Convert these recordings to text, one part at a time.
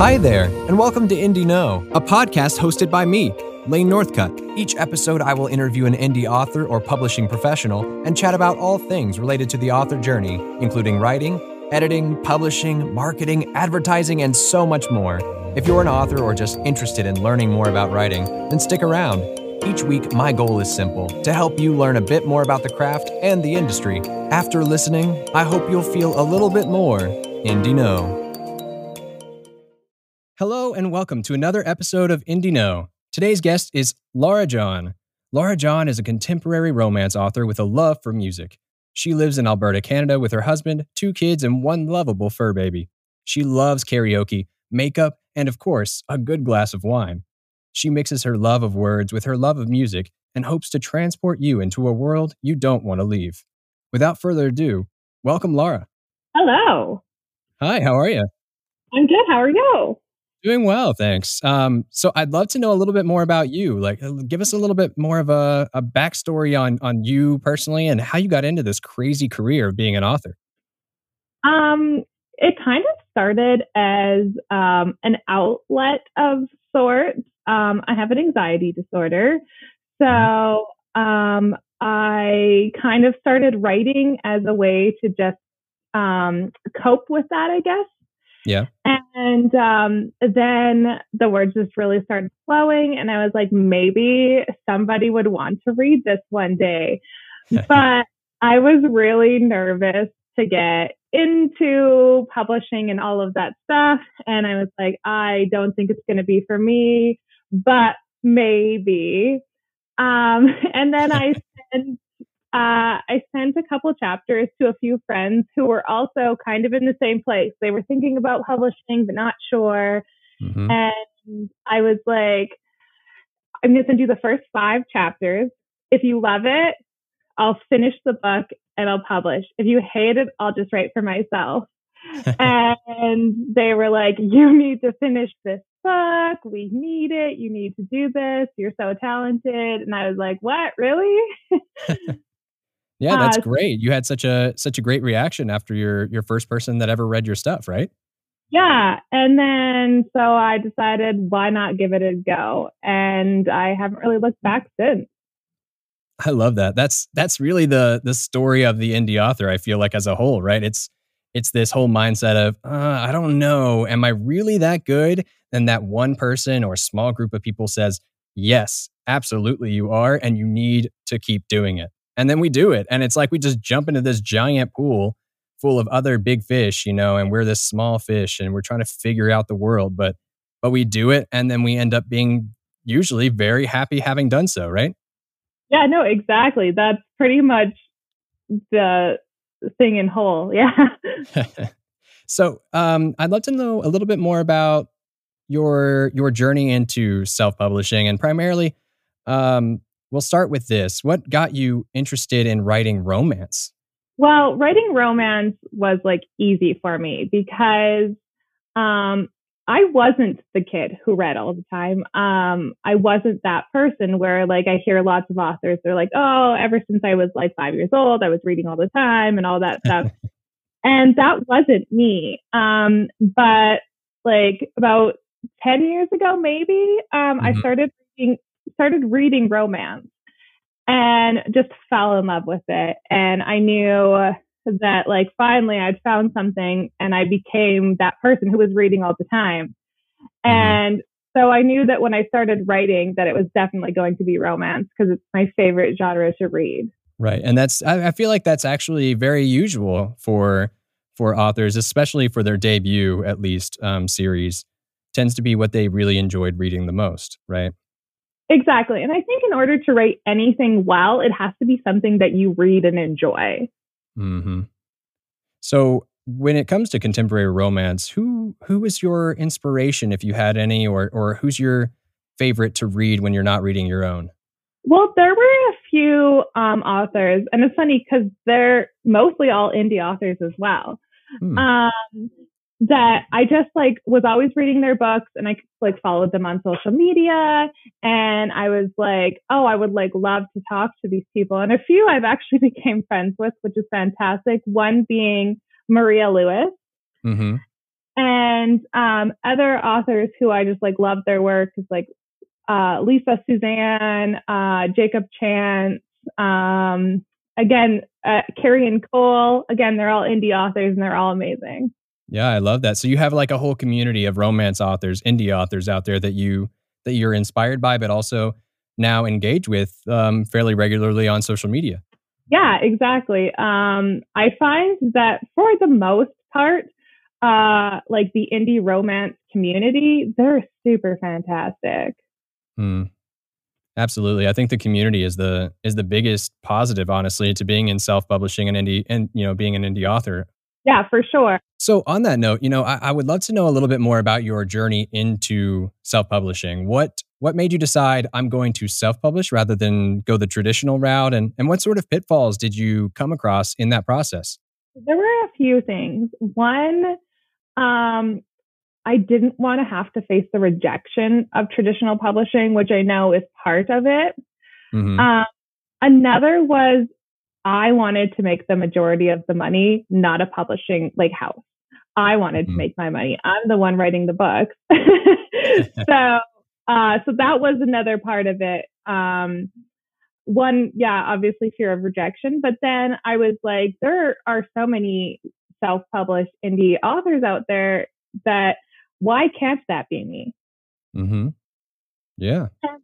Hi there, and welcome to Indie Know, a podcast hosted by me, Lane Northcutt. Each episode, I will interview an indie author or publishing professional and chat about all things related to the author journey, including writing, editing, publishing, marketing, advertising, and so much more. If you're an author or just interested in learning more about writing, then stick around. Each week, my goal is simple to help you learn a bit more about the craft and the industry. After listening, I hope you'll feel a little bit more Indie Know. Hello, and welcome to another episode of Indie Know. Today's guest is Laura John. Laura John is a contemporary romance author with a love for music. She lives in Alberta, Canada with her husband, two kids, and one lovable fur baby. She loves karaoke, makeup, and of course, a good glass of wine. She mixes her love of words with her love of music and hopes to transport you into a world you don't want to leave. Without further ado, welcome Laura. Hello. Hi, how are you? I'm good. How are you? Doing well, thanks. Um, so I'd love to know a little bit more about you. Like, uh, give us a little bit more of a, a backstory on on you personally and how you got into this crazy career of being an author. Um, it kind of started as um, an outlet of sorts. Um, I have an anxiety disorder, so um, I kind of started writing as a way to just um, cope with that, I guess. Yeah. And um, then the words just really started flowing, and I was like, maybe somebody would want to read this one day. but I was really nervous to get into publishing and all of that stuff. And I was like, I don't think it's going to be for me, but maybe. Um, and then I sent uh, I sent a couple chapters to a few friends who were also kind of in the same place. They were thinking about publishing, but not sure. Mm-hmm. And I was like, I'm going to send you the first five chapters. If you love it, I'll finish the book and I'll publish. If you hate it, I'll just write for myself. and they were like, You need to finish this book. We need it. You need to do this. You're so talented. And I was like, What? Really? Yeah, that's uh, great. You had such a such a great reaction after your your first person that ever read your stuff, right? Yeah, and then so I decided why not give it a go, and I haven't really looked back since. I love that. That's that's really the the story of the indie author. I feel like as a whole, right? It's it's this whole mindset of uh, I don't know, am I really that good? And that one person or small group of people says, yes, absolutely, you are, and you need to keep doing it and then we do it and it's like we just jump into this giant pool full of other big fish you know and we're this small fish and we're trying to figure out the world but but we do it and then we end up being usually very happy having done so right? Yeah no exactly that's pretty much the thing in whole yeah. So um i'd love to know a little bit more about your your journey into self-publishing and primarily um We'll start with this. What got you interested in writing romance? Well, writing romance was like easy for me because um, I wasn't the kid who read all the time. Um, I wasn't that person where like I hear lots of authors, they're like, oh, ever since I was like five years old, I was reading all the time and all that stuff. and that wasn't me. Um, but like about 10 years ago, maybe, um, mm-hmm. I started reading started reading romance and just fell in love with it. And I knew that like finally I'd found something and I became that person who was reading all the time. Mm-hmm. And so I knew that when I started writing that it was definitely going to be romance because it's my favorite genre to read. Right. And that's I, I feel like that's actually very usual for for authors, especially for their debut at least um, series, tends to be what they really enjoyed reading the most, right? Exactly. And I think in order to write anything well, it has to be something that you read and enjoy. Mm-hmm. So when it comes to contemporary romance, who who is your inspiration if you had any or or who's your favorite to read when you're not reading your own? Well, there were a few um, authors, and it's funny because they're mostly all indie authors as well. Hmm. Um, that I just like was always reading their books and I like followed them on social media and I was like, oh, I would like love to talk to these people. And a few I've actually became friends with, which is fantastic. One being Maria Lewis. Mm-hmm. And um, other authors who I just like love their work is like uh, Lisa Suzanne, uh, Jacob Chance, um, again, uh, Carrie and Cole. Again, they're all indie authors and they're all amazing. Yeah, I love that. So you have like a whole community of romance authors, indie authors out there that you that you're inspired by, but also now engage with um, fairly regularly on social media. Yeah, exactly. Um, I find that for the most part, uh, like the indie romance community, they're super fantastic. Hmm. Absolutely. I think the community is the is the biggest positive, honestly, to being in self-publishing and indie and you know, being an indie author. Yeah, for sure. So on that note, you know, I, I would love to know a little bit more about your journey into self-publishing. What what made you decide I'm going to self-publish rather than go the traditional route? And and what sort of pitfalls did you come across in that process? There were a few things. One, um, I didn't want to have to face the rejection of traditional publishing, which I know is part of it. Mm-hmm. Um, another was I wanted to make the majority of the money, not a publishing like house. I wanted mm-hmm. to make my money. I'm the one writing the books. so, uh, so that was another part of it. Um, one, yeah, obviously fear of rejection, but then I was like, there are so many self-published indie authors out there that why can't that be me? Mm-hmm. Yeah. And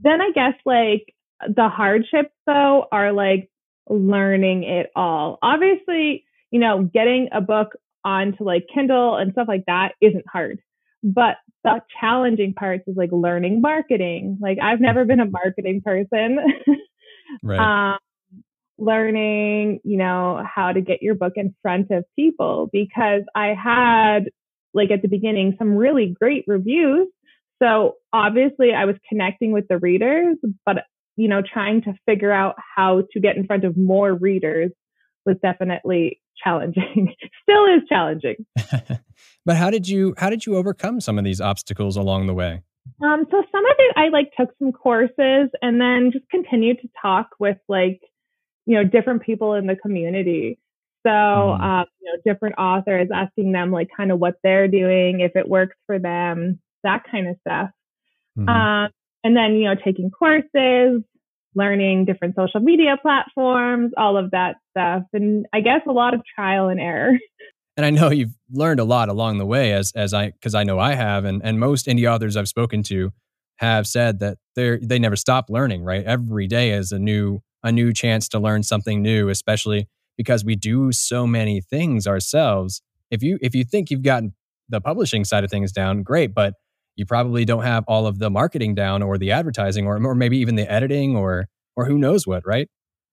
then I guess like the hardships though are like learning it all. Obviously, you know, getting a book onto like Kindle and stuff like that isn't hard. But the challenging parts is like learning marketing. Like I've never been a marketing person. right. Um, learning, you know, how to get your book in front of people because I had like at the beginning some really great reviews. So obviously I was connecting with the readers, but you know, trying to figure out how to get in front of more readers was definitely challenging. Still is challenging. but how did you how did you overcome some of these obstacles along the way? Um, so some of it I like took some courses and then just continued to talk with like, you know, different people in the community. So, mm. um, you know, different authors asking them like kind of what they're doing, if it works for them, that kind of stuff. Mm-hmm. Um, and then, you know, taking courses, learning different social media platforms, all of that stuff. And I guess a lot of trial and error. And I know you've learned a lot along the way as as I because I know I have and and most indie authors I've spoken to have said that they're they never stop learning, right? Every day is a new a new chance to learn something new, especially because we do so many things ourselves. If you if you think you've gotten the publishing side of things down, great, but you probably don't have all of the marketing down or the advertising or, or maybe even the editing or or who knows what, right?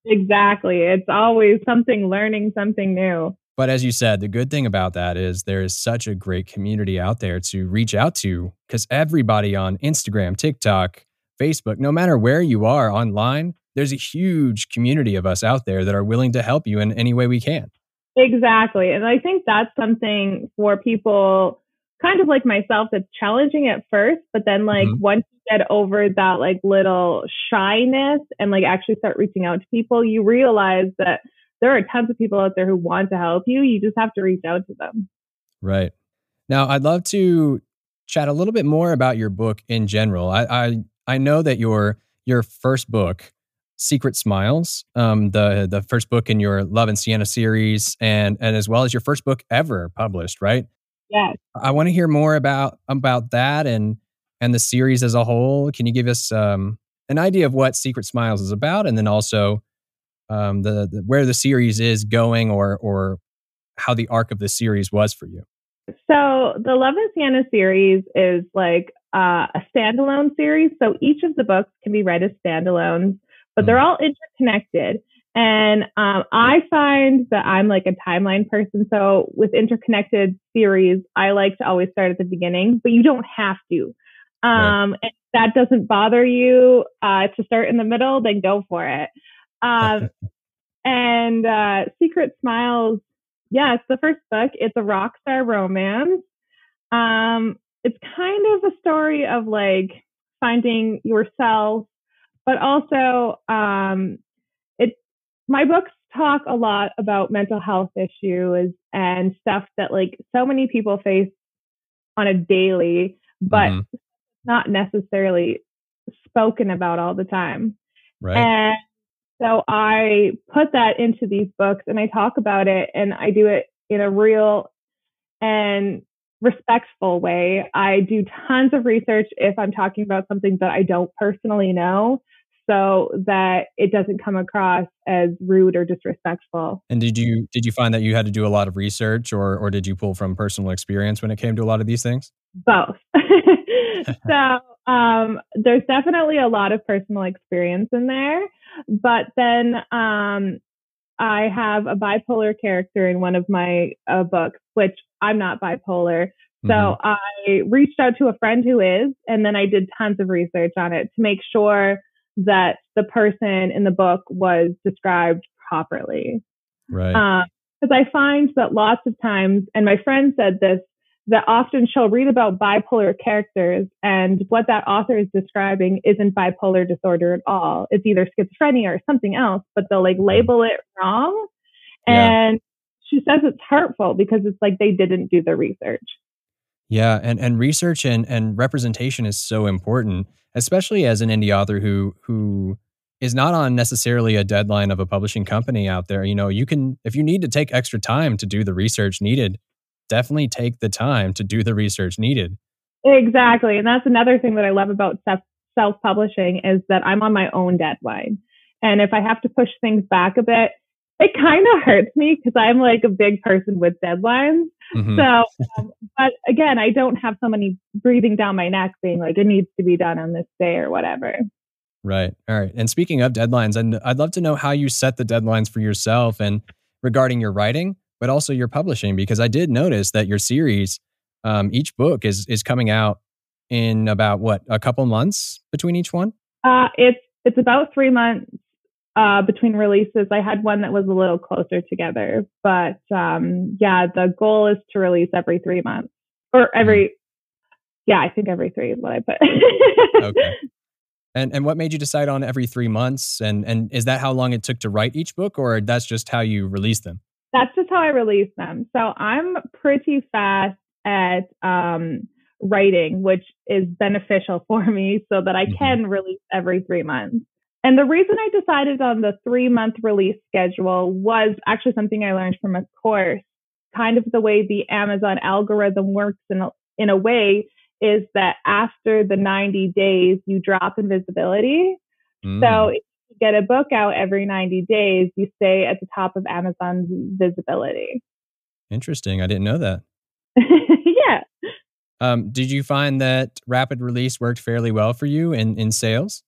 Exactly. It's always something learning something new. But as you said, the good thing about that is there is such a great community out there to reach out to because everybody on Instagram, TikTok, Facebook, no matter where you are online, there's a huge community of us out there that are willing to help you in any way we can. Exactly. And I think that's something for people kind of like myself that's challenging at first, but then like mm-hmm. once you get over that like little shyness and like actually start reaching out to people, you realize that there are tons of people out there who want to help you. You just have to reach out to them. Right. Now, I'd love to chat a little bit more about your book in general. I I, I know that your your first book Secret Smiles, um, the the first book in your Love and Sienna series, and and as well as your first book ever published, right? Yes. I want to hear more about about that and and the series as a whole. Can you give us um, an idea of what Secret Smiles is about, and then also um, the, the where the series is going, or or how the arc of the series was for you? So the Love and Sienna series is like uh, a standalone series. So each of the books can be read as standalones but they're mm. all interconnected. And um, I find that I'm like a timeline person. So with interconnected series, I like to always start at the beginning, but you don't have to. Um, right. That doesn't bother you uh, to start in the middle, then go for it. Um, and uh, Secret Smiles, yeah, the first book. It's a rock star romance. Um, it's kind of a story of like finding yourself but also um, my books talk a lot about mental health issues and stuff that like so many people face on a daily, but mm-hmm. not necessarily spoken about all the time. Right. And so I put that into these books and I talk about it and I do it in a real and respectful way. I do tons of research if I'm talking about something that I don't personally know so that it doesn't come across as rude or disrespectful. And did you did you find that you had to do a lot of research or or did you pull from personal experience when it came to a lot of these things? Both. so um, there's definitely a lot of personal experience in there, but then um, I have a bipolar character in one of my uh, books, which I'm not bipolar. So mm-hmm. I reached out to a friend who is, and then I did tons of research on it to make sure that the person in the book was described properly. Right. Because uh, I find that lots of times, and my friend said this that often she'll read about bipolar characters and what that author is describing isn't bipolar disorder at all. It's either schizophrenia or something else, but they'll like label it wrong. Yeah. And she says it's hurtful because it's like they didn't do the research. Yeah, and, and research and, and representation is so important, especially as an indie author who who is not on necessarily a deadline of a publishing company out there. You know, you can if you need to take extra time to do the research needed, definitely take the time to do the research needed. Exactly. And that's another thing that I love about self publishing is that I'm on my own deadline. And if I have to push things back a bit, it kind of hurts me because I'm like a big person with deadlines. Mm-hmm. So, um, but again, I don't have somebody breathing down my neck being like, it needs to be done on this day or whatever. Right. All right. And speaking of deadlines, and I'd love to know how you set the deadlines for yourself and regarding your writing but also your publishing because I did notice that your series, um, each book is is coming out in about what a couple months between each one. Uh, it's it's about three months uh, between releases. I had one that was a little closer together, but um, yeah, the goal is to release every three months or every. Mm. Yeah, I think every three is what I put. okay. And and what made you decide on every three months? And and is that how long it took to write each book, or that's just how you release them? that's just how I release them. So I'm pretty fast at um, writing, which is beneficial for me so that I mm-hmm. can release every three months. And the reason I decided on the three month release schedule was actually something I learned from a course. Kind of the way the Amazon algorithm works in a, in a way is that after the 90 days, you drop in visibility. Mm. So if you get a book out every 90 days, you stay at the top of Amazon's visibility. Interesting. I didn't know that. yeah. Um, did you find that rapid release worked fairly well for you in, in sales?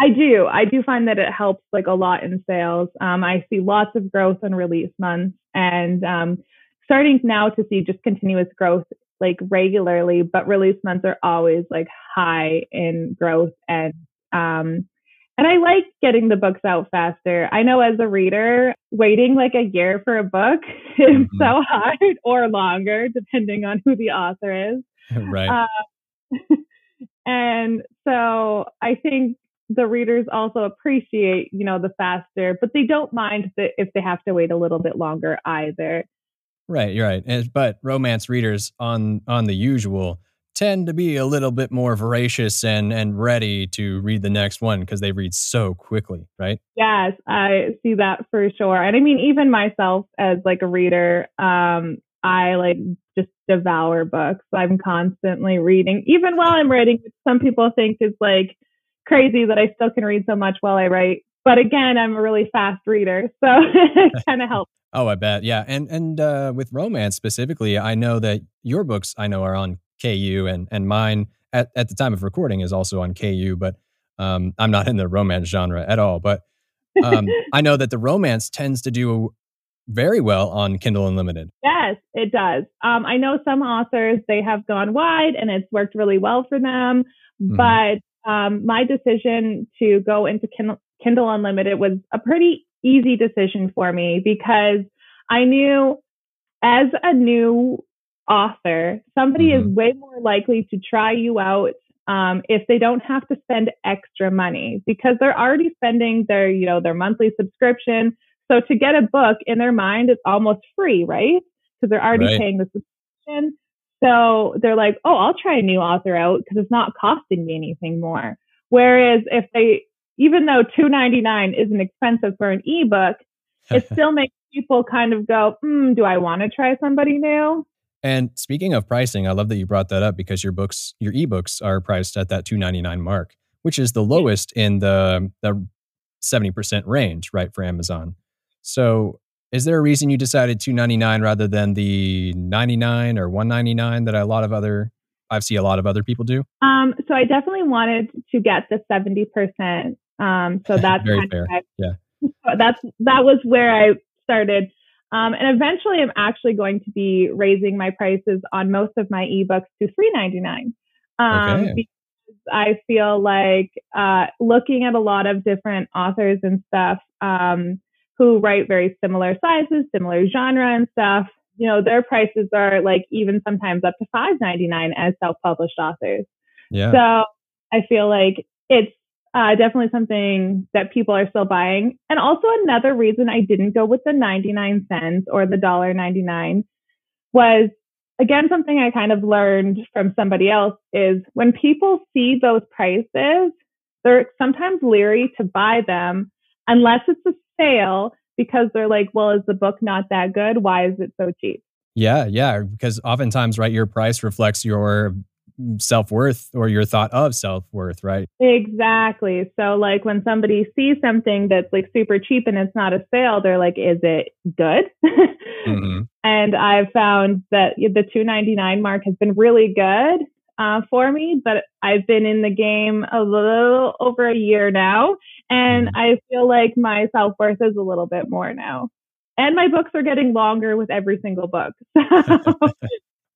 I do. I do find that it helps like a lot in sales. Um, I see lots of growth in release months and um, starting now to see just continuous growth like regularly, but release months are always like high in growth and um, and I like getting the books out faster. I know as a reader, waiting like a year for a book is mm-hmm. so hard or longer, depending on who the author is. right. Uh, and so I think the readers also appreciate, you know, the faster, but they don't mind that if they have to wait a little bit longer either. Right, you're right. And, but romance readers on on the usual tend to be a little bit more voracious and and ready to read the next one because they read so quickly, right? Yes, I see that for sure. And I mean, even myself as like a reader, um, I like just devour books. I'm constantly reading, even while I'm writing. Which some people think is like crazy that I still can read so much while I write. But again, I'm a really fast reader, so it kind of helps. Oh, I bet. Yeah. And and uh, with romance specifically, I know that your books I know are on KU, and and mine at, at the time of recording is also on KU, but um, I'm not in the romance genre at all. But um, I know that the romance tends to do very well on Kindle Unlimited. Yes, it does. Um, I know some authors they have gone wide and it's worked really well for them, mm-hmm. but um, my decision to go into Kindle, Kindle Unlimited was a pretty easy decision for me because I knew as a new author, somebody mm-hmm. is way more likely to try you out um, if they don't have to spend extra money because they're already spending their, you know, their monthly subscription. So to get a book in their mind, it's almost free, right? Because they're already right. paying the subscription. So they're like, oh, I'll try a new author out because it's not costing me anything more. Whereas if they, even though two ninety nine isn't expensive for an ebook, it still makes people kind of go, mm, do I want to try somebody new? And speaking of pricing, I love that you brought that up because your books, your ebooks are priced at that 299 mark, which is the lowest in the the 70% range, right, for Amazon. So, is there a reason you decided 299 rather than the 99 or 199 that a lot of other I've see a lot of other people do? Um, so I definitely wanted to get the 70%. Um, so that's very fair. yeah. That's that was where I started um, and eventually, I'm actually going to be raising my prices on most of my ebooks to $3.99. Um, okay. Because I feel like uh, looking at a lot of different authors and stuff um, who write very similar sizes, similar genre and stuff, you know, their prices are like even sometimes up to $5.99 as self-published authors. Yeah. So I feel like it's uh, definitely something that people are still buying. And also another reason I didn't go with the 99 cents or the dollar 99 was again something I kind of learned from somebody else is when people see those prices, they're sometimes leery to buy them unless it's a sale because they're like, well, is the book not that good? Why is it so cheap? Yeah, yeah, because oftentimes, right, your price reflects your self worth or your thought of self worth, right? Exactly. So, like when somebody sees something that's like super cheap and it's not a sale, they're like, "Is it good?" mm-hmm. And I've found that the two ninety nine mark has been really good uh, for me, but I've been in the game a little over a year now, and mm-hmm. I feel like my self worth is a little bit more now. And my books are getting longer with every single book.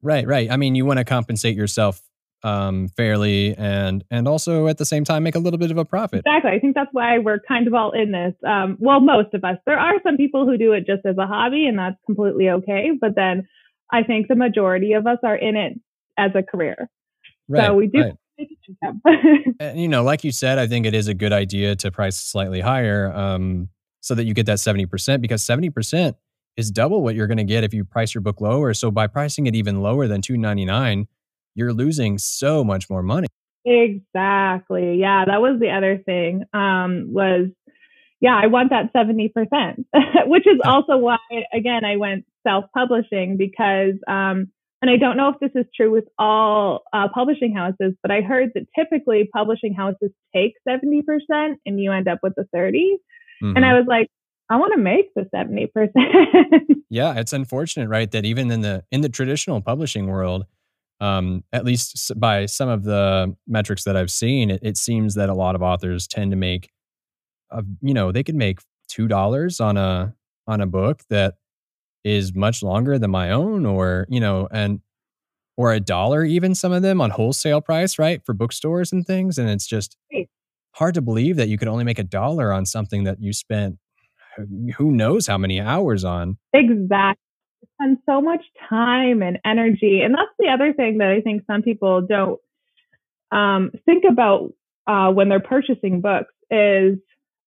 right, right. I mean, you want to compensate yourself um, fairly and and also at the same time make a little bit of a profit. Exactly. I think that's why we're kind of all in this. Um, well, most of us. There are some people who do it just as a hobby, and that's completely okay. But then I think the majority of us are in it as a career. Right, so we do. Right. and you know, like you said, I think it is a good idea to price slightly higher um, so that you get that 70% because 70% is double what you're going to get if you price your book lower. So by pricing it even lower than 299, you're losing so much more money. Exactly. Yeah, that was the other thing. Um, was yeah, I want that 70%, which is also why again I went self-publishing because um, and I don't know if this is true with all uh, publishing houses, but I heard that typically publishing houses take 70% and you end up with the 30. Mm-hmm. And I was like, I want to make the 70%. yeah, it's unfortunate, right? That even in the in the traditional publishing world, um, at least by some of the metrics that I've seen, it, it seems that a lot of authors tend to make, a, you know, they could make two dollars on a on a book that is much longer than my own, or you know, and or a dollar even some of them on wholesale price, right, for bookstores and things, and it's just hard to believe that you could only make a dollar on something that you spent who knows how many hours on. Exactly spend so much time and energy. And that's the other thing that I think some people don't um, think about uh, when they're purchasing books is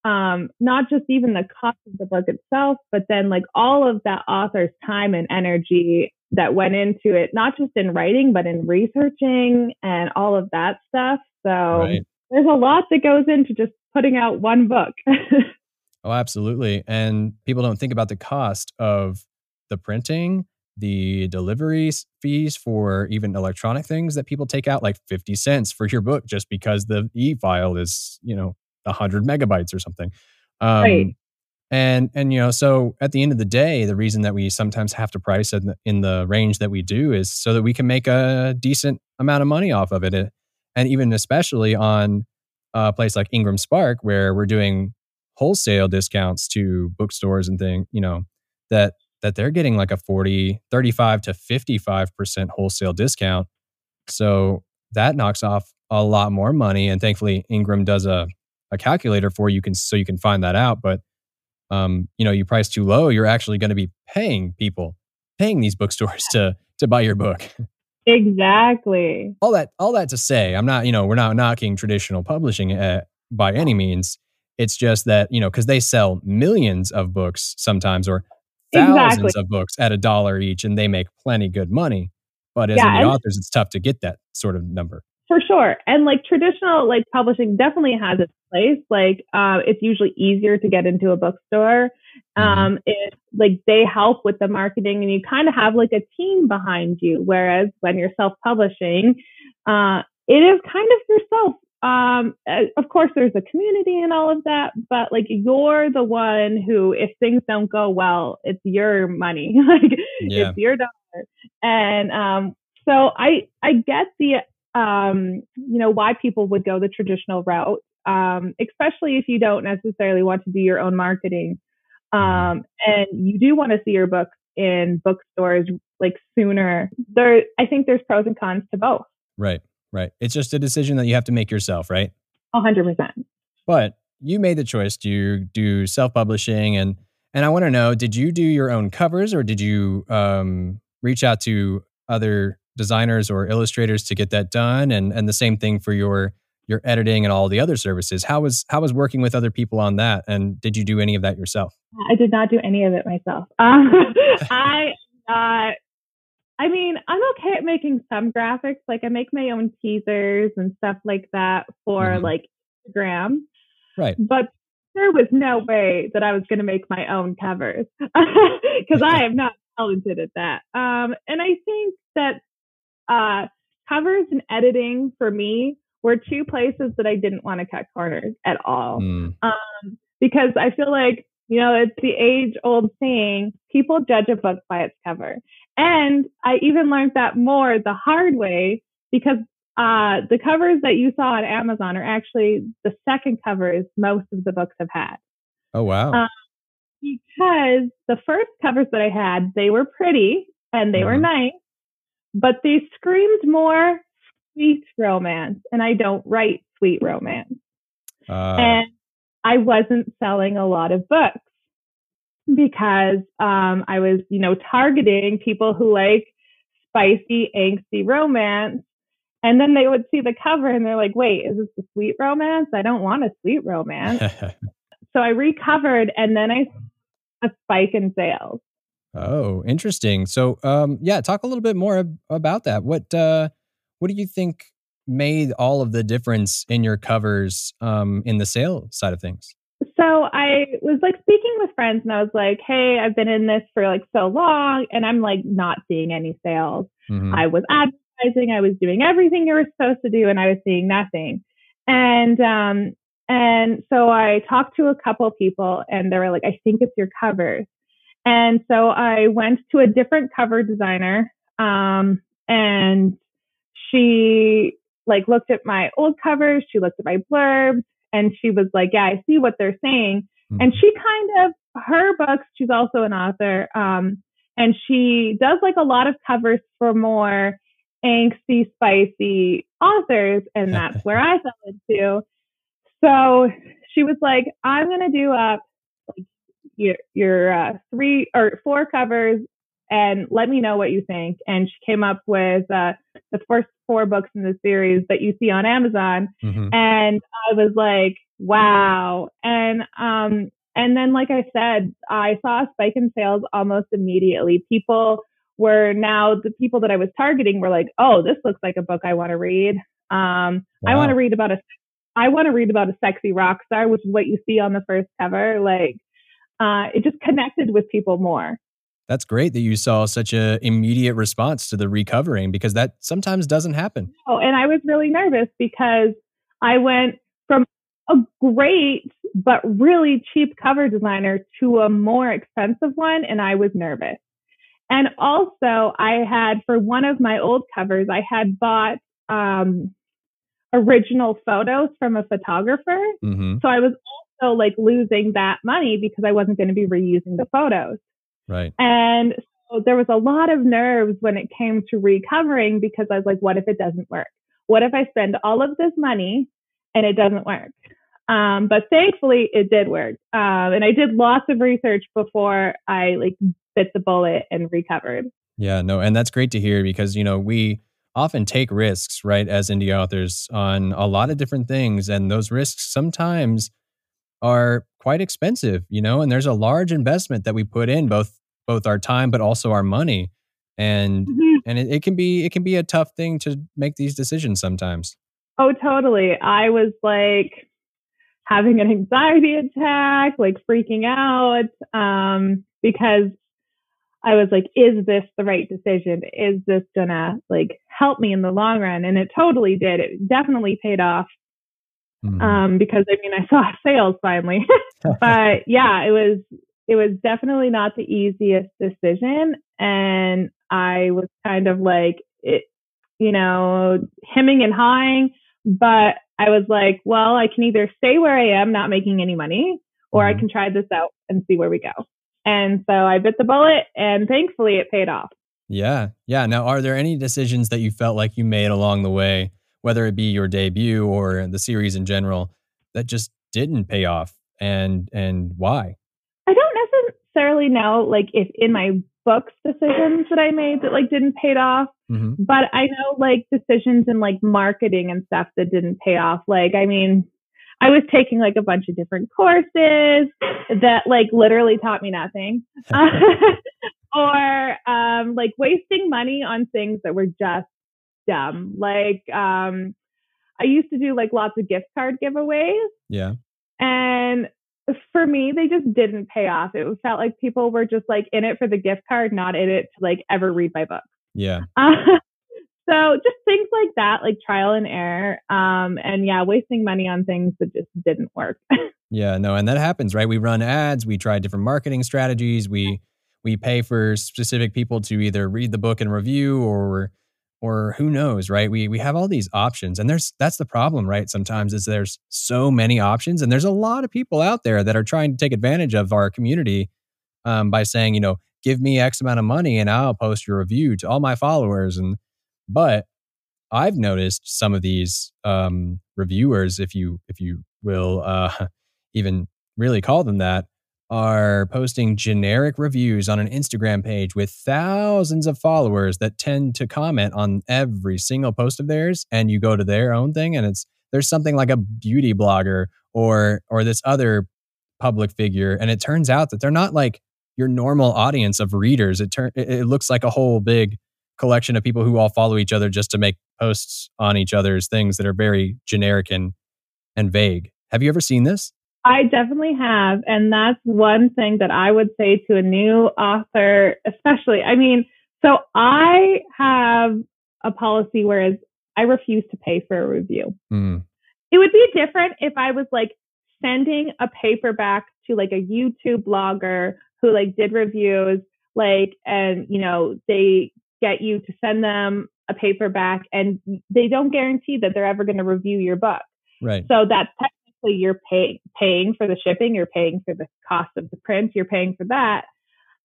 um, not just even the cost of the book itself, but then like all of that author's time and energy that went into it, not just in writing, but in researching and all of that stuff. So right. there's a lot that goes into just putting out one book. oh, absolutely. And people don't think about the cost of the printing, the delivery fees for even electronic things that people take out, like 50 cents for your book just because the e file is, you know, 100 megabytes or something. Um, right. And, and, you know, so at the end of the day, the reason that we sometimes have to price in the, in the range that we do is so that we can make a decent amount of money off of it. And even especially on a place like Ingram Spark, where we're doing wholesale discounts to bookstores and things, you know, that that they're getting like a 40, 35 to 55% wholesale discount. So that knocks off a lot more money. And thankfully, Ingram does a, a calculator for you can so you can find that out. But um, you know, you price too low, you're actually going to be paying people, paying these bookstores to to buy your book. Exactly. all that all that to say, I'm not, you know, we're not knocking traditional publishing uh, by any means. It's just that, you know, because they sell millions of books sometimes or thousands exactly. of books at a dollar each and they make plenty good money. But as yeah, indie authors, it's tough to get that sort of number. For sure. And like traditional like publishing definitely has its place. Like uh, it's usually easier to get into a bookstore. Mm-hmm. Um, it like they help with the marketing and you kind of have like a team behind you. Whereas when you're self-publishing, uh, it is kind of yourself. Um, uh, of course, there's a community and all of that, but like you're the one who, if things don't go well, it's your money, like yeah. it's your dollar. And um, so I I get the um, you know, why people would go the traditional route, um, especially if you don't necessarily want to do your own marketing. Um, and you do want to see your books in bookstores like sooner. There, I think there's pros and cons to both. Right, right. It's just a decision that you have to make yourself, right? A hundred percent. But you made the choice to do self-publishing, and and I want to know: did you do your own covers, or did you um, reach out to other designers or illustrators to get that done and and the same thing for your your editing and all the other services. How was how was working with other people on that and did you do any of that yourself? I did not do any of it myself. Um, i uh, i mean i'm okay at making some graphics like i make my own teasers and stuff like that for mm-hmm. like instagram right. but there was no way that i was going to make my own covers because i am not talented at that. Um, and i think that uh, covers and editing for me were two places that I didn't want to cut corners at all. Mm. Um, because I feel like, you know, it's the age old saying people judge a book by its cover. And I even learned that more the hard way because uh, the covers that you saw on Amazon are actually the second covers most of the books have had. Oh, wow. Um, because the first covers that I had, they were pretty and they were mm-hmm. nice but they screamed more sweet romance, and I don't write sweet romance. Uh, and I wasn't selling a lot of books because um, I was, you know, targeting people who like spicy, angsty romance. And then they would see the cover and they're like, wait, is this a sweet romance? I don't want a sweet romance. so I recovered and then I a spike in sales. Oh, interesting. So, um, yeah, talk a little bit more ab- about that. What uh, what do you think made all of the difference in your covers um, in the sale side of things? So I was like speaking with friends, and I was like, "Hey, I've been in this for like so long, and I'm like not seeing any sales. Mm-hmm. I was advertising, I was doing everything you were supposed to do, and I was seeing nothing." And um, and so I talked to a couple people, and they were like, "I think it's your covers." And so I went to a different cover designer, um, and she like looked at my old covers, she looked at my blurbs, and she was like, "Yeah, I see what they're saying." Mm-hmm. And she kind of her books. She's also an author, um, and she does like a lot of covers for more angsty, spicy authors, and that's where I fell into. So she was like, "I'm gonna do up your your uh, three or four covers and let me know what you think. And she came up with uh, the first four books in the series that you see on Amazon, mm-hmm. and I was like, wow. And um, and then like I said, I saw a spike in sales almost immediately. People were now the people that I was targeting were like, oh, this looks like a book I want to read. Um, wow. I want to read about a I want to read about a sexy rock star, which is what you see on the first cover. Like, uh, it just connected with people more. That's great that you saw such a immediate response to the recovering because that sometimes doesn't happen. Oh, and I was really nervous because I went from a great but really cheap cover designer to a more expensive one and I was nervous. And also I had for one of my old covers I had bought um, original photos from a photographer. Mm-hmm. So I was also like losing that money because I wasn't going to be reusing the photos. Right. And so there was a lot of nerves when it came to recovering because I was like, what if it doesn't work? What if I spend all of this money and it doesn't work? Um, but thankfully it did work. Um, and I did lots of research before I like bit the bullet and recovered. Yeah, no, and that's great to hear because, you know, we often take risks, right, as indie authors on a lot of different things. And those risks sometimes are quite expensive, you know, and there's a large investment that we put in both both our time but also our money. and mm-hmm. and it, it can be it can be a tough thing to make these decisions sometimes. Oh, totally. I was like having an anxiety attack, like freaking out, um, because I was like, is this the right decision? Is this gonna like help me in the long run? And it totally did. It definitely paid off. Mm-hmm. Um, because I mean, I saw sales finally, but yeah, it was, it was definitely not the easiest decision. And I was kind of like, it, you know, hemming and hawing, but I was like, well, I can either stay where I am, not making any money, or mm-hmm. I can try this out and see where we go. And so I bit the bullet and thankfully it paid off. Yeah. Yeah. Now, are there any decisions that you felt like you made along the way, whether it be your debut or the series in general, that just didn't pay off and and why? I don't necessarily know like if in my books decisions that I made that like didn't pay off. Mm-hmm. But I know like decisions in like marketing and stuff that didn't pay off. Like, I mean, I was taking like a bunch of different courses that like literally taught me nothing. or um like wasting money on things that were just dumb. Like um I used to do like lots of gift card giveaways. Yeah. And for me, they just didn't pay off. It felt like people were just like in it for the gift card, not in it to like ever read my book. Yeah. Uh, so just things like that, like trial and error. Um, and yeah, wasting money on things that just didn't work. yeah, no, and that happens, right? We run ads, we try different marketing strategies, we we pay for specific people to either read the book and review or or who knows right? We we have all these options and there's that's the problem right sometimes is there's so many options and there's a lot of people out there that are trying to take advantage of our community um, by saying you know give me x amount of money and i'll post your review to all my followers and but i've noticed some of these um, reviewers if you if you will uh, even really call them that are posting generic reviews on an Instagram page with thousands of followers that tend to comment on every single post of theirs and you go to their own thing and it's there's something like a beauty blogger or or this other public figure and it turns out that they're not like your normal audience of readers. It turn it, looks like a whole big collection of people who all follow each other just to make posts on each other's things that are very generic and and vague. Have you ever seen this I definitely have. And that's one thing that I would say to a new author, especially. I mean, so I have a policy whereas I refuse to pay for a review. Mm. It would be different if I was like sending a paperback to like a YouTube blogger who like did reviews, like, and you know, they get you to send them a paperback and they don't guarantee that they're ever going to review your book. Right. So that's obviously you're pay, paying for the shipping, you're paying for the cost of the print, you're paying for that.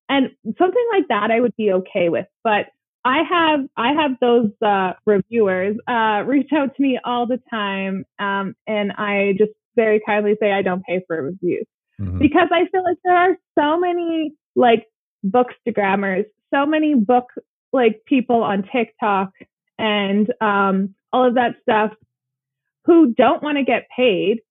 And something like that I would be okay with. But I have I have those uh, reviewers uh, reach out to me all the time, um, and I just very kindly say I don't pay for reviews mm-hmm. because I feel like there are so many like bookstagrammers, so many book like people on TikTok and um, all of that stuff who don't want to get paid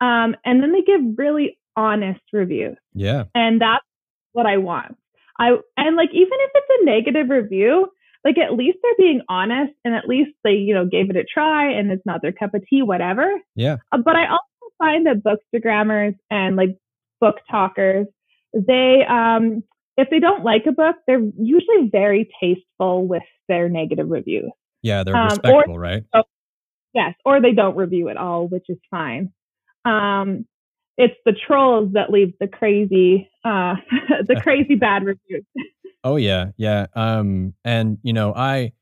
um, and then they give really honest reviews. Yeah. And that's what I want. I and like even if it's a negative review, like at least they're being honest and at least they, you know, gave it a try and it's not their cup of tea, whatever. Yeah. Uh, but I also find that bookstagrammers and like book talkers, they um if they don't like a book, they're usually very tasteful with their negative reviews. Yeah, they're um, respectful, or, right? Oh, yes, or they don't review at all, which is fine. Um, it's the trolls that leave the crazy, uh, the crazy bad reviews. oh yeah, yeah. Um, and you know, I,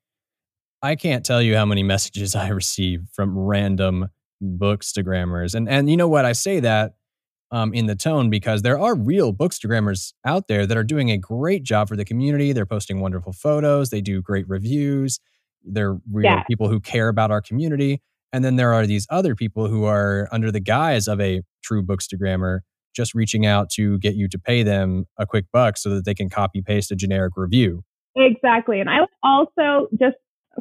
I can't tell you how many messages I receive from random bookstagrammers, and and you know what? I say that um, in the tone because there are real bookstagrammers out there that are doing a great job for the community. They're posting wonderful photos. They do great reviews. They're real yeah. people who care about our community. And then there are these other people who are under the guise of a true bookstagrammer just reaching out to get you to pay them a quick buck so that they can copy paste a generic review. Exactly. And I would also just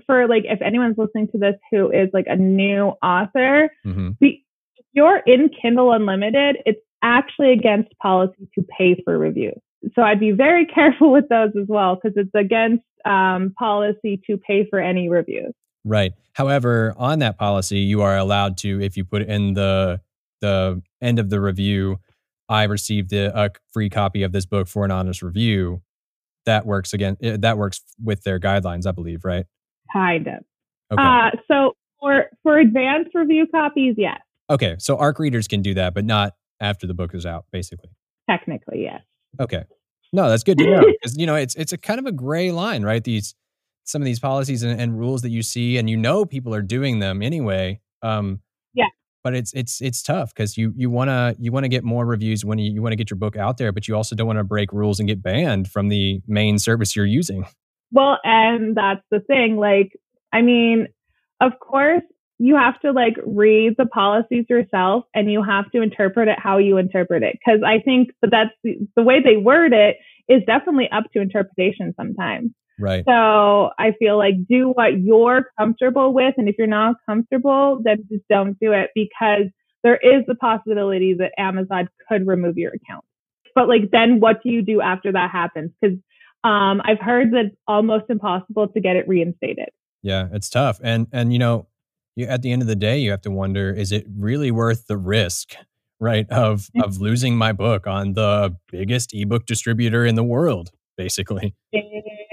for like if anyone's listening to this who is like a new author, mm-hmm. be, if you're in Kindle Unlimited, it's actually against policy to pay for reviews. so I'd be very careful with those as well because it's against um, policy to pay for any reviews. Right. However, on that policy, you are allowed to, if you put in the the end of the review, I received a, a free copy of this book for an honest review. That works again. Eh, that works with their guidelines, I believe, right? Kind of. Okay. Uh, so for for advanced review copies, yes. Okay, so ARC readers can do that, but not after the book is out, basically. Technically, yes. Okay. No, that's good to know because you know it's it's a kind of a gray line, right? These some of these policies and, and, rules that you see, and you know people are doing them anyway. Um, yeah. But it's it's it's tough because you you wanna you wanna get more reviews when you, you want to get your book out there, but you also don't want to break rules and get banned from the main service you're using. Well, and that's the thing. Like, I mean, of course, you have to like read the policies yourself and you have to interpret it how you interpret it. Cause I think that that's the, the way they word it is definitely up to interpretation sometimes. Right. So I feel like do what you're comfortable with. And if you're not comfortable, then just don't do it because there is the possibility that Amazon could remove your account. But like, then what do you do after that happens? Because um, I've heard that it's almost impossible to get it reinstated. Yeah, it's tough. And, and, you know, you, at the end of the day, you have to wonder, is it really worth the risk? Right. Of, of losing my book on the biggest ebook distributor in the world, basically.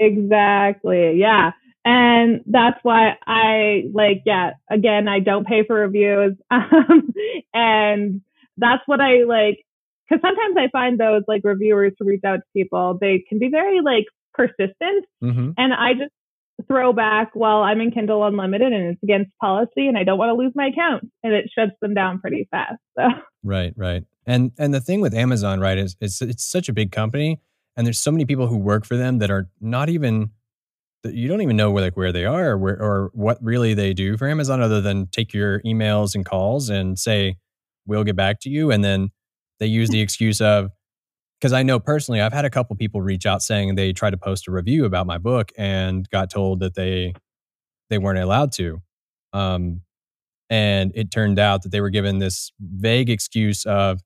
Exactly. Yeah. And that's why I like, yeah, again, I don't pay for reviews. Um, and that's what I like, because sometimes I find those like reviewers to reach out to people, they can be very like persistent. Mm-hmm. And I just throw back, well, I'm in Kindle Unlimited and it's against policy and I don't want to lose my account. And it shuts them down pretty fast. So. Right, right. And and the thing with Amazon, right, is it's it's such a big company and there's so many people who work for them that are not even that you don't even know where like where they are or where or what really they do for Amazon other than take your emails and calls and say we'll get back to you. And then they use the excuse of because I know personally I've had a couple people reach out saying they tried to post a review about my book and got told that they they weren't allowed to. Um and it turned out that they were given this vague excuse of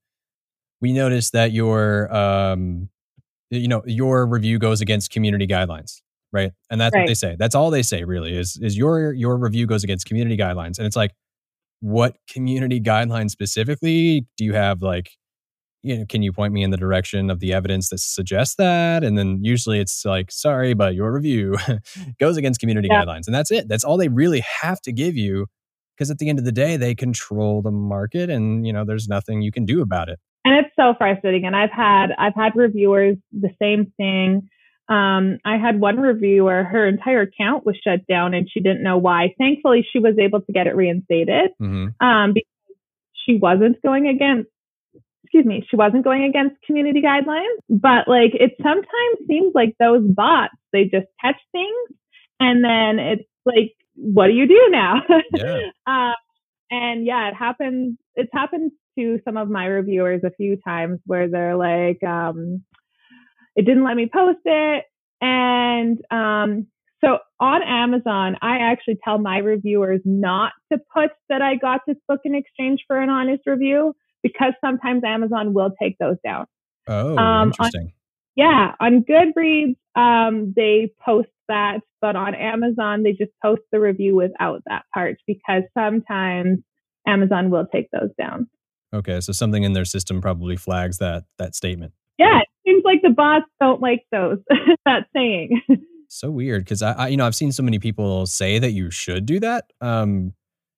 we noticed that your um you know your review goes against community guidelines right? And that's right. what they say. That's all they say really is is your your review goes against community guidelines. And it's like what community guidelines specifically? Do you have like you know can you point me in the direction of the evidence that suggests that? And then usually it's like sorry but your review goes against community yeah. guidelines. And that's it. That's all they really have to give you because at the end of the day they control the market and you know there's nothing you can do about it and it's so frustrating. And I've had I've had reviewers the same thing. Um, I had one reviewer, her entire account was shut down and she didn't know why. Thankfully, she was able to get it reinstated mm-hmm. um, because she wasn't going against, excuse me, she wasn't going against community guidelines. But like it sometimes seems like those bots, they just catch things and then it's like, what do you do now? Yeah. um, and yeah, it happens. It's happened to some of my reviewers a few times where they're like, um, it didn't let me post it. And um, so on Amazon, I actually tell my reviewers not to put that I got this book in exchange for an honest review because sometimes Amazon will take those down. Oh, um, interesting. On, yeah, on Goodreads, um, they post that, but on Amazon, they just post the review without that part because sometimes Amazon will take those down. Okay, so something in their system probably flags that that statement. Yeah, it seems like the bots don't like those that saying. so weird because I, I, you know, I've seen so many people say that you should do that. Um,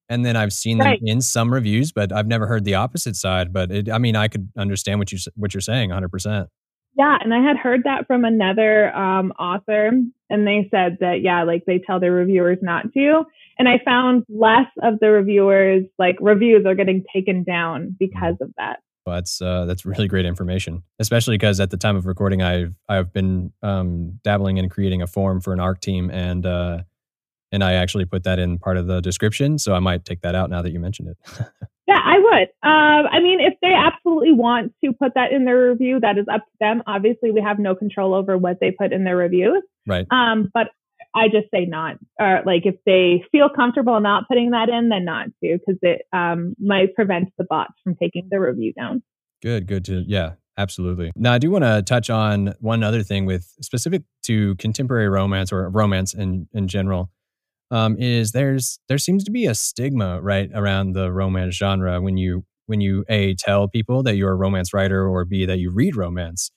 and then I've seen right. them in some reviews, but I've never heard the opposite side. But it, I mean, I could understand what you what you're saying, 100. percent Yeah, and I had heard that from another um, author, and they said that yeah, like they tell their reviewers not to. And I found less of the reviewers, like reviews are getting taken down because of that. Well, that's uh, that's really great information, especially because at the time of recording, I've I've been um, dabbling in creating a form for an ARC team, and uh, and I actually put that in part of the description. So I might take that out now that you mentioned it. yeah, I would. Um, I mean, if they absolutely want to put that in their review, that is up to them. Obviously, we have no control over what they put in their reviews. Right. Um, but I just say not. Or like if they feel comfortable not putting that in, then not to, because it um, might prevent the bots from taking the review down. Good, good to yeah. Absolutely. Now, I do want to touch on one other thing with specific to contemporary romance or romance in in general. Um, is there's there seems to be a stigma right around the romance genre when you when you a tell people that you're a romance writer or b that you read romance.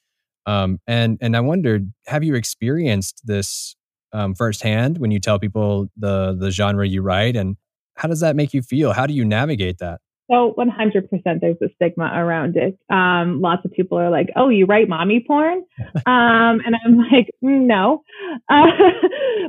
Um, and and I wondered, have you experienced this um, firsthand when you tell people the the genre you write, and how does that make you feel? How do you navigate that? So 100% there's a stigma around it. Um, lots of people are like, oh, you write mommy porn? Um, and I'm like, mm, no. Uh,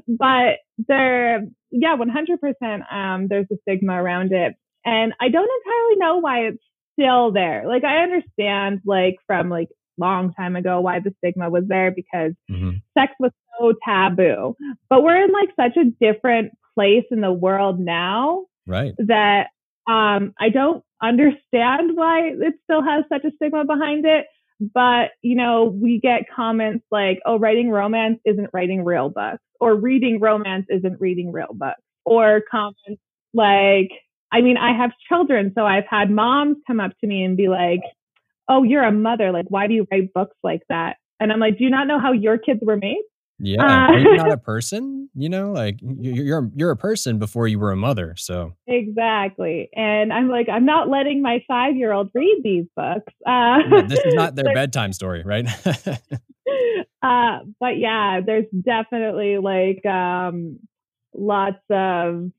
but there, yeah, 100% um, there's a stigma around it. And I don't entirely know why it's still there. Like, I understand, like, from like long time ago why the stigma was there because mm-hmm. sex was so taboo. But we're in like such a different place in the world now. Right. That um, I don't understand why it still has such a stigma behind it. But, you know, we get comments like, oh, writing romance isn't writing real books, or reading romance isn't reading real books, or comments like, I mean, I have children, so I've had moms come up to me and be like, oh, you're a mother. Like, why do you write books like that? And I'm like, do you not know how your kids were made? Yeah, uh, are you not a person? You know, like you're you're a person before you were a mother. So exactly, and I'm like, I'm not letting my five year old read these books. Uh, yeah, this is not their bedtime story, right? uh, but yeah, there's definitely like um, lots of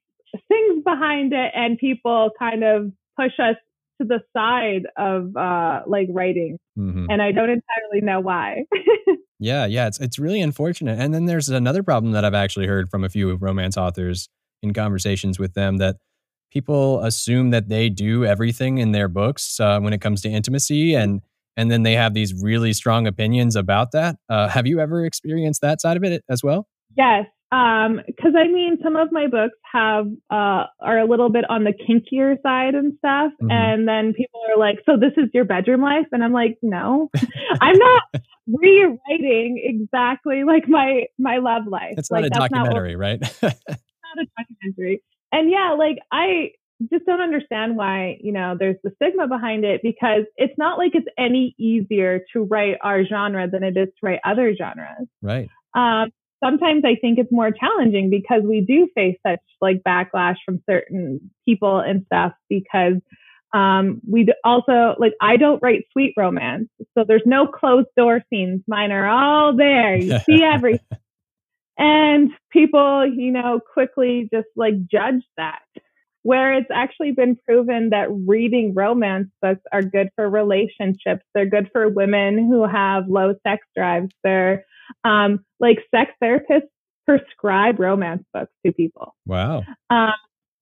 things behind it, and people kind of push us to the side of uh, like writing, mm-hmm. and I don't entirely know why. Yeah, yeah, it's it's really unfortunate. And then there's another problem that I've actually heard from a few romance authors in conversations with them that people assume that they do everything in their books uh, when it comes to intimacy, and and then they have these really strong opinions about that. Uh, have you ever experienced that side of it as well? Yes, um, cause I mean, some of my books have, uh, are a little bit on the kinkier side and stuff. Mm-hmm. And then people are like, so this is your bedroom life. And I'm like, no, I'm not rewriting exactly like my, my love life. It's like, not a documentary, not right? not a documentary. And yeah, like I just don't understand why, you know, there's the stigma behind it because it's not like it's any easier to write our genre than it is to write other genres. Right. Um, sometimes I think it's more challenging because we do face such like backlash from certain people and stuff because um, we also like I don't write sweet romance, so there's no closed door scenes. Mine are all there. You see everything, and people, you know, quickly just like judge that. Where it's actually been proven that reading romance books are good for relationships. They're good for women who have low sex drives. They're um, like sex therapists prescribe romance books to people. Wow. Um,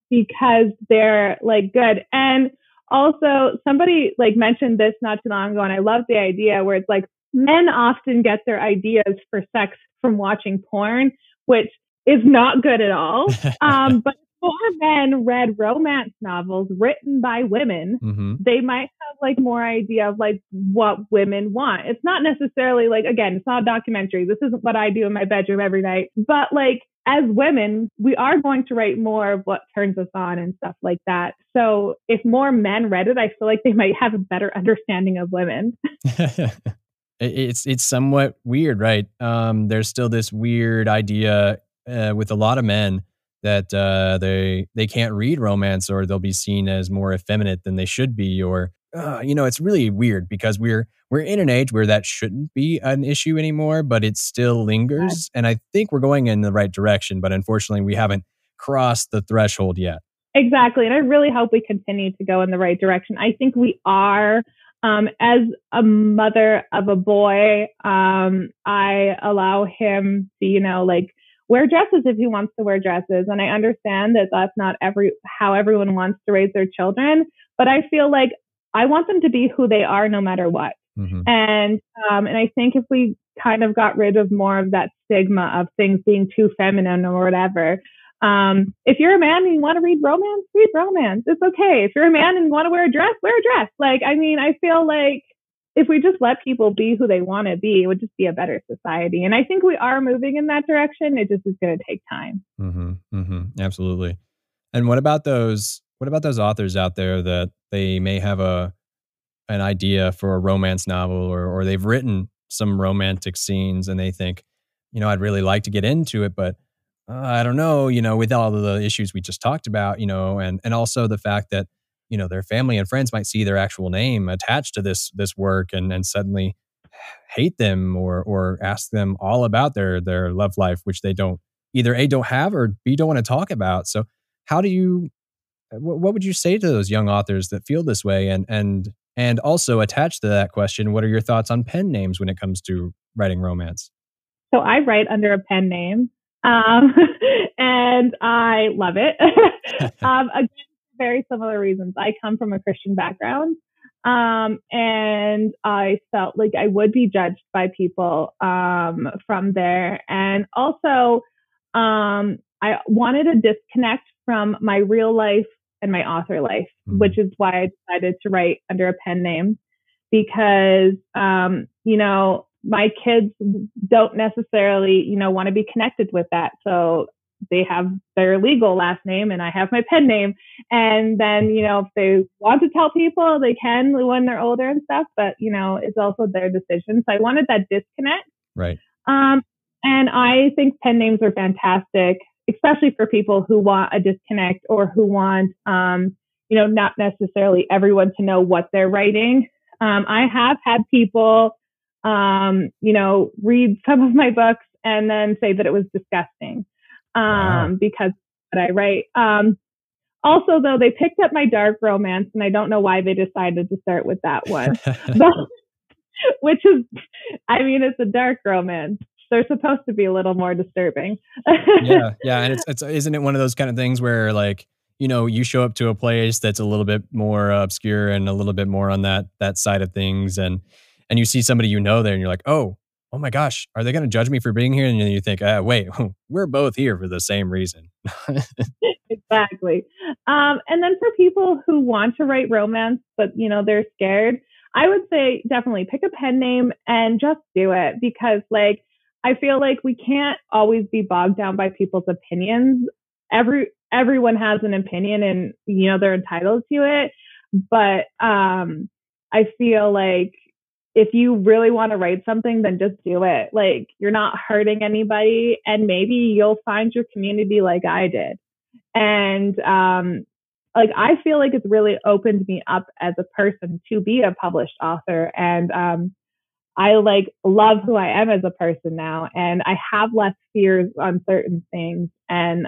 because they're like good. And also somebody like mentioned this not too long ago, and I love the idea where it's like men often get their ideas for sex from watching porn, which is not good at all. Um, but more men read romance novels written by women, mm-hmm. they might have like more idea of like what women want. It's not necessarily like, again, it's not a documentary. This isn't what I do in my bedroom every night. But like as women, we are going to write more of what turns us on and stuff like that. So if more men read it, I feel like they might have a better understanding of women. it's it's somewhat weird, right? Um, there's still this weird idea uh, with a lot of men that uh, they they can't read romance or they'll be seen as more effeminate than they should be or uh, you know it's really weird because we're we're in an age where that shouldn't be an issue anymore but it still lingers and i think we're going in the right direction but unfortunately we haven't crossed the threshold yet. Exactly and i really hope we continue to go in the right direction. I think we are um, as a mother of a boy um, i allow him to you know like wear dresses if he wants to wear dresses. And I understand that that's not every how everyone wants to raise their children, but I feel like I want them to be who they are no matter what. Mm-hmm. And um, and I think if we kind of got rid of more of that stigma of things being too feminine or whatever. Um, if you're a man and you want to read romance, read romance. It's okay. If you're a man and you want to wear a dress, wear a dress. Like, I mean, I feel like if we just let people be who they want to be, it would just be a better society. And I think we are moving in that direction. It just is going to take time. Mm-hmm, mm-hmm, absolutely. And what about those? What about those authors out there that they may have a an idea for a romance novel or, or they've written some romantic scenes and they think, you know, I'd really like to get into it, but uh, I don't know, you know, with all of the issues we just talked about, you know, and and also the fact that you know their family and friends might see their actual name attached to this this work and and suddenly hate them or or ask them all about their their love life, which they don't either a don't have or b don't want to talk about. So how do you what, what would you say to those young authors that feel this way and and and also attached to that question, what are your thoughts on pen names when it comes to writing romance? So I write under a pen name, um, and I love it. um, again, very similar reasons. I come from a Christian background, um, and I felt like I would be judged by people um, from there. And also, um, I wanted a disconnect from my real life and my author life, mm-hmm. which is why I decided to write under a pen name because, um, you know, my kids don't necessarily, you know, want to be connected with that. So they have their legal last name and I have my pen name. And then, you know, if they want to tell people, they can when they're older and stuff, but, you know, it's also their decision. So I wanted that disconnect. Right. Um, and I think pen names are fantastic, especially for people who want a disconnect or who want, um, you know, not necessarily everyone to know what they're writing. Um, I have had people, um, you know, read some of my books and then say that it was disgusting um, wow. because what I write. Um, also, though, they picked up my dark romance, and I don't know why they decided to start with that one. which is, I mean, it's a dark romance. They're supposed to be a little more disturbing. yeah, yeah, and it's it's isn't it one of those kind of things where like you know you show up to a place that's a little bit more obscure and a little bit more on that that side of things, and and you see somebody you know there, and you're like, oh, oh my gosh, are they going to judge me for being here? And then you think, uh, wait, we're both here for the same reason. exactly. Um, and then for people who want to write romance, but you know they're scared, I would say definitely pick a pen name and just do it because, like, I feel like we can't always be bogged down by people's opinions. Every everyone has an opinion, and you know they're entitled to it. But um, I feel like if you really want to write something, then just do it. Like you're not hurting anybody, and maybe you'll find your community like I did. And um, like I feel like it's really opened me up as a person to be a published author, and um, I like love who I am as a person now, and I have less fears on certain things, and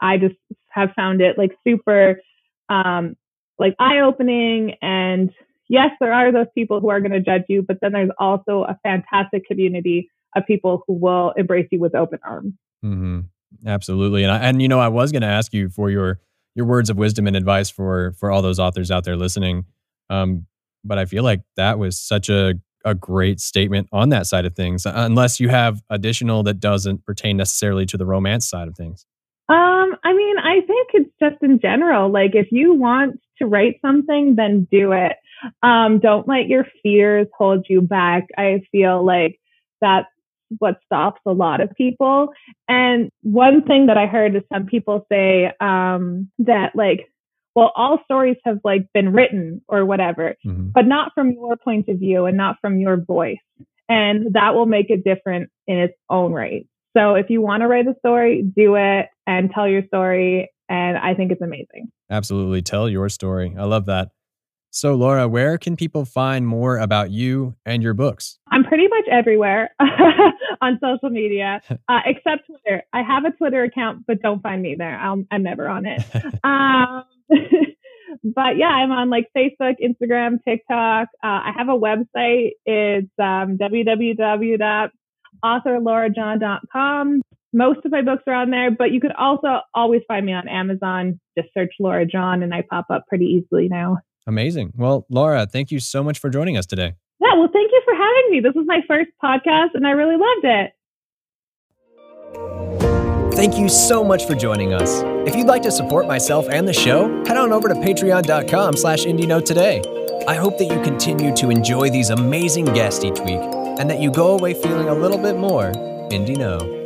I just have found it like super um, like eye opening and yes, there are those people who are going to judge you, but then there's also a fantastic community of people who will embrace you with open arms. Mm-hmm. Absolutely, and I, and you know, I was going to ask you for your your words of wisdom and advice for for all those authors out there listening, um, but I feel like that was such a a great statement on that side of things. Unless you have additional that doesn't pertain necessarily to the romance side of things. Um, I mean, I think it's just in general. Like, if you want to write something, then do it. Um, don't let your fears hold you back. I feel like that's what stops a lot of people. And one thing that I heard is some people say um, that like, well, all stories have like been written or whatever, mm-hmm. but not from your point of view and not from your voice. And that will make it different in its own right. So if you want to write a story, do it and tell your story. And I think it's amazing. Absolutely. Tell your story. I love that. So, Laura, where can people find more about you and your books? I'm pretty much everywhere on social media, uh, except Twitter. I have a Twitter account, but don't find me there. i am never on it. um, but yeah, I'm on like Facebook, Instagram, TikTok. Uh, I have a website. It's um, www.authorlaurajohn.com. Most of my books are on there, but you could also always find me on Amazon. Just search Laura John, and I pop up pretty easily now. Amazing. Well, Laura, thank you so much for joining us today. Yeah, well, thank you for having me. This was my first podcast, and I really loved it. Thank you so much for joining us. If you'd like to support myself and the show, head on over to patreon.com slash IndieKnow today. I hope that you continue to enjoy these amazing guests each week and that you go away feeling a little bit more Indie Know.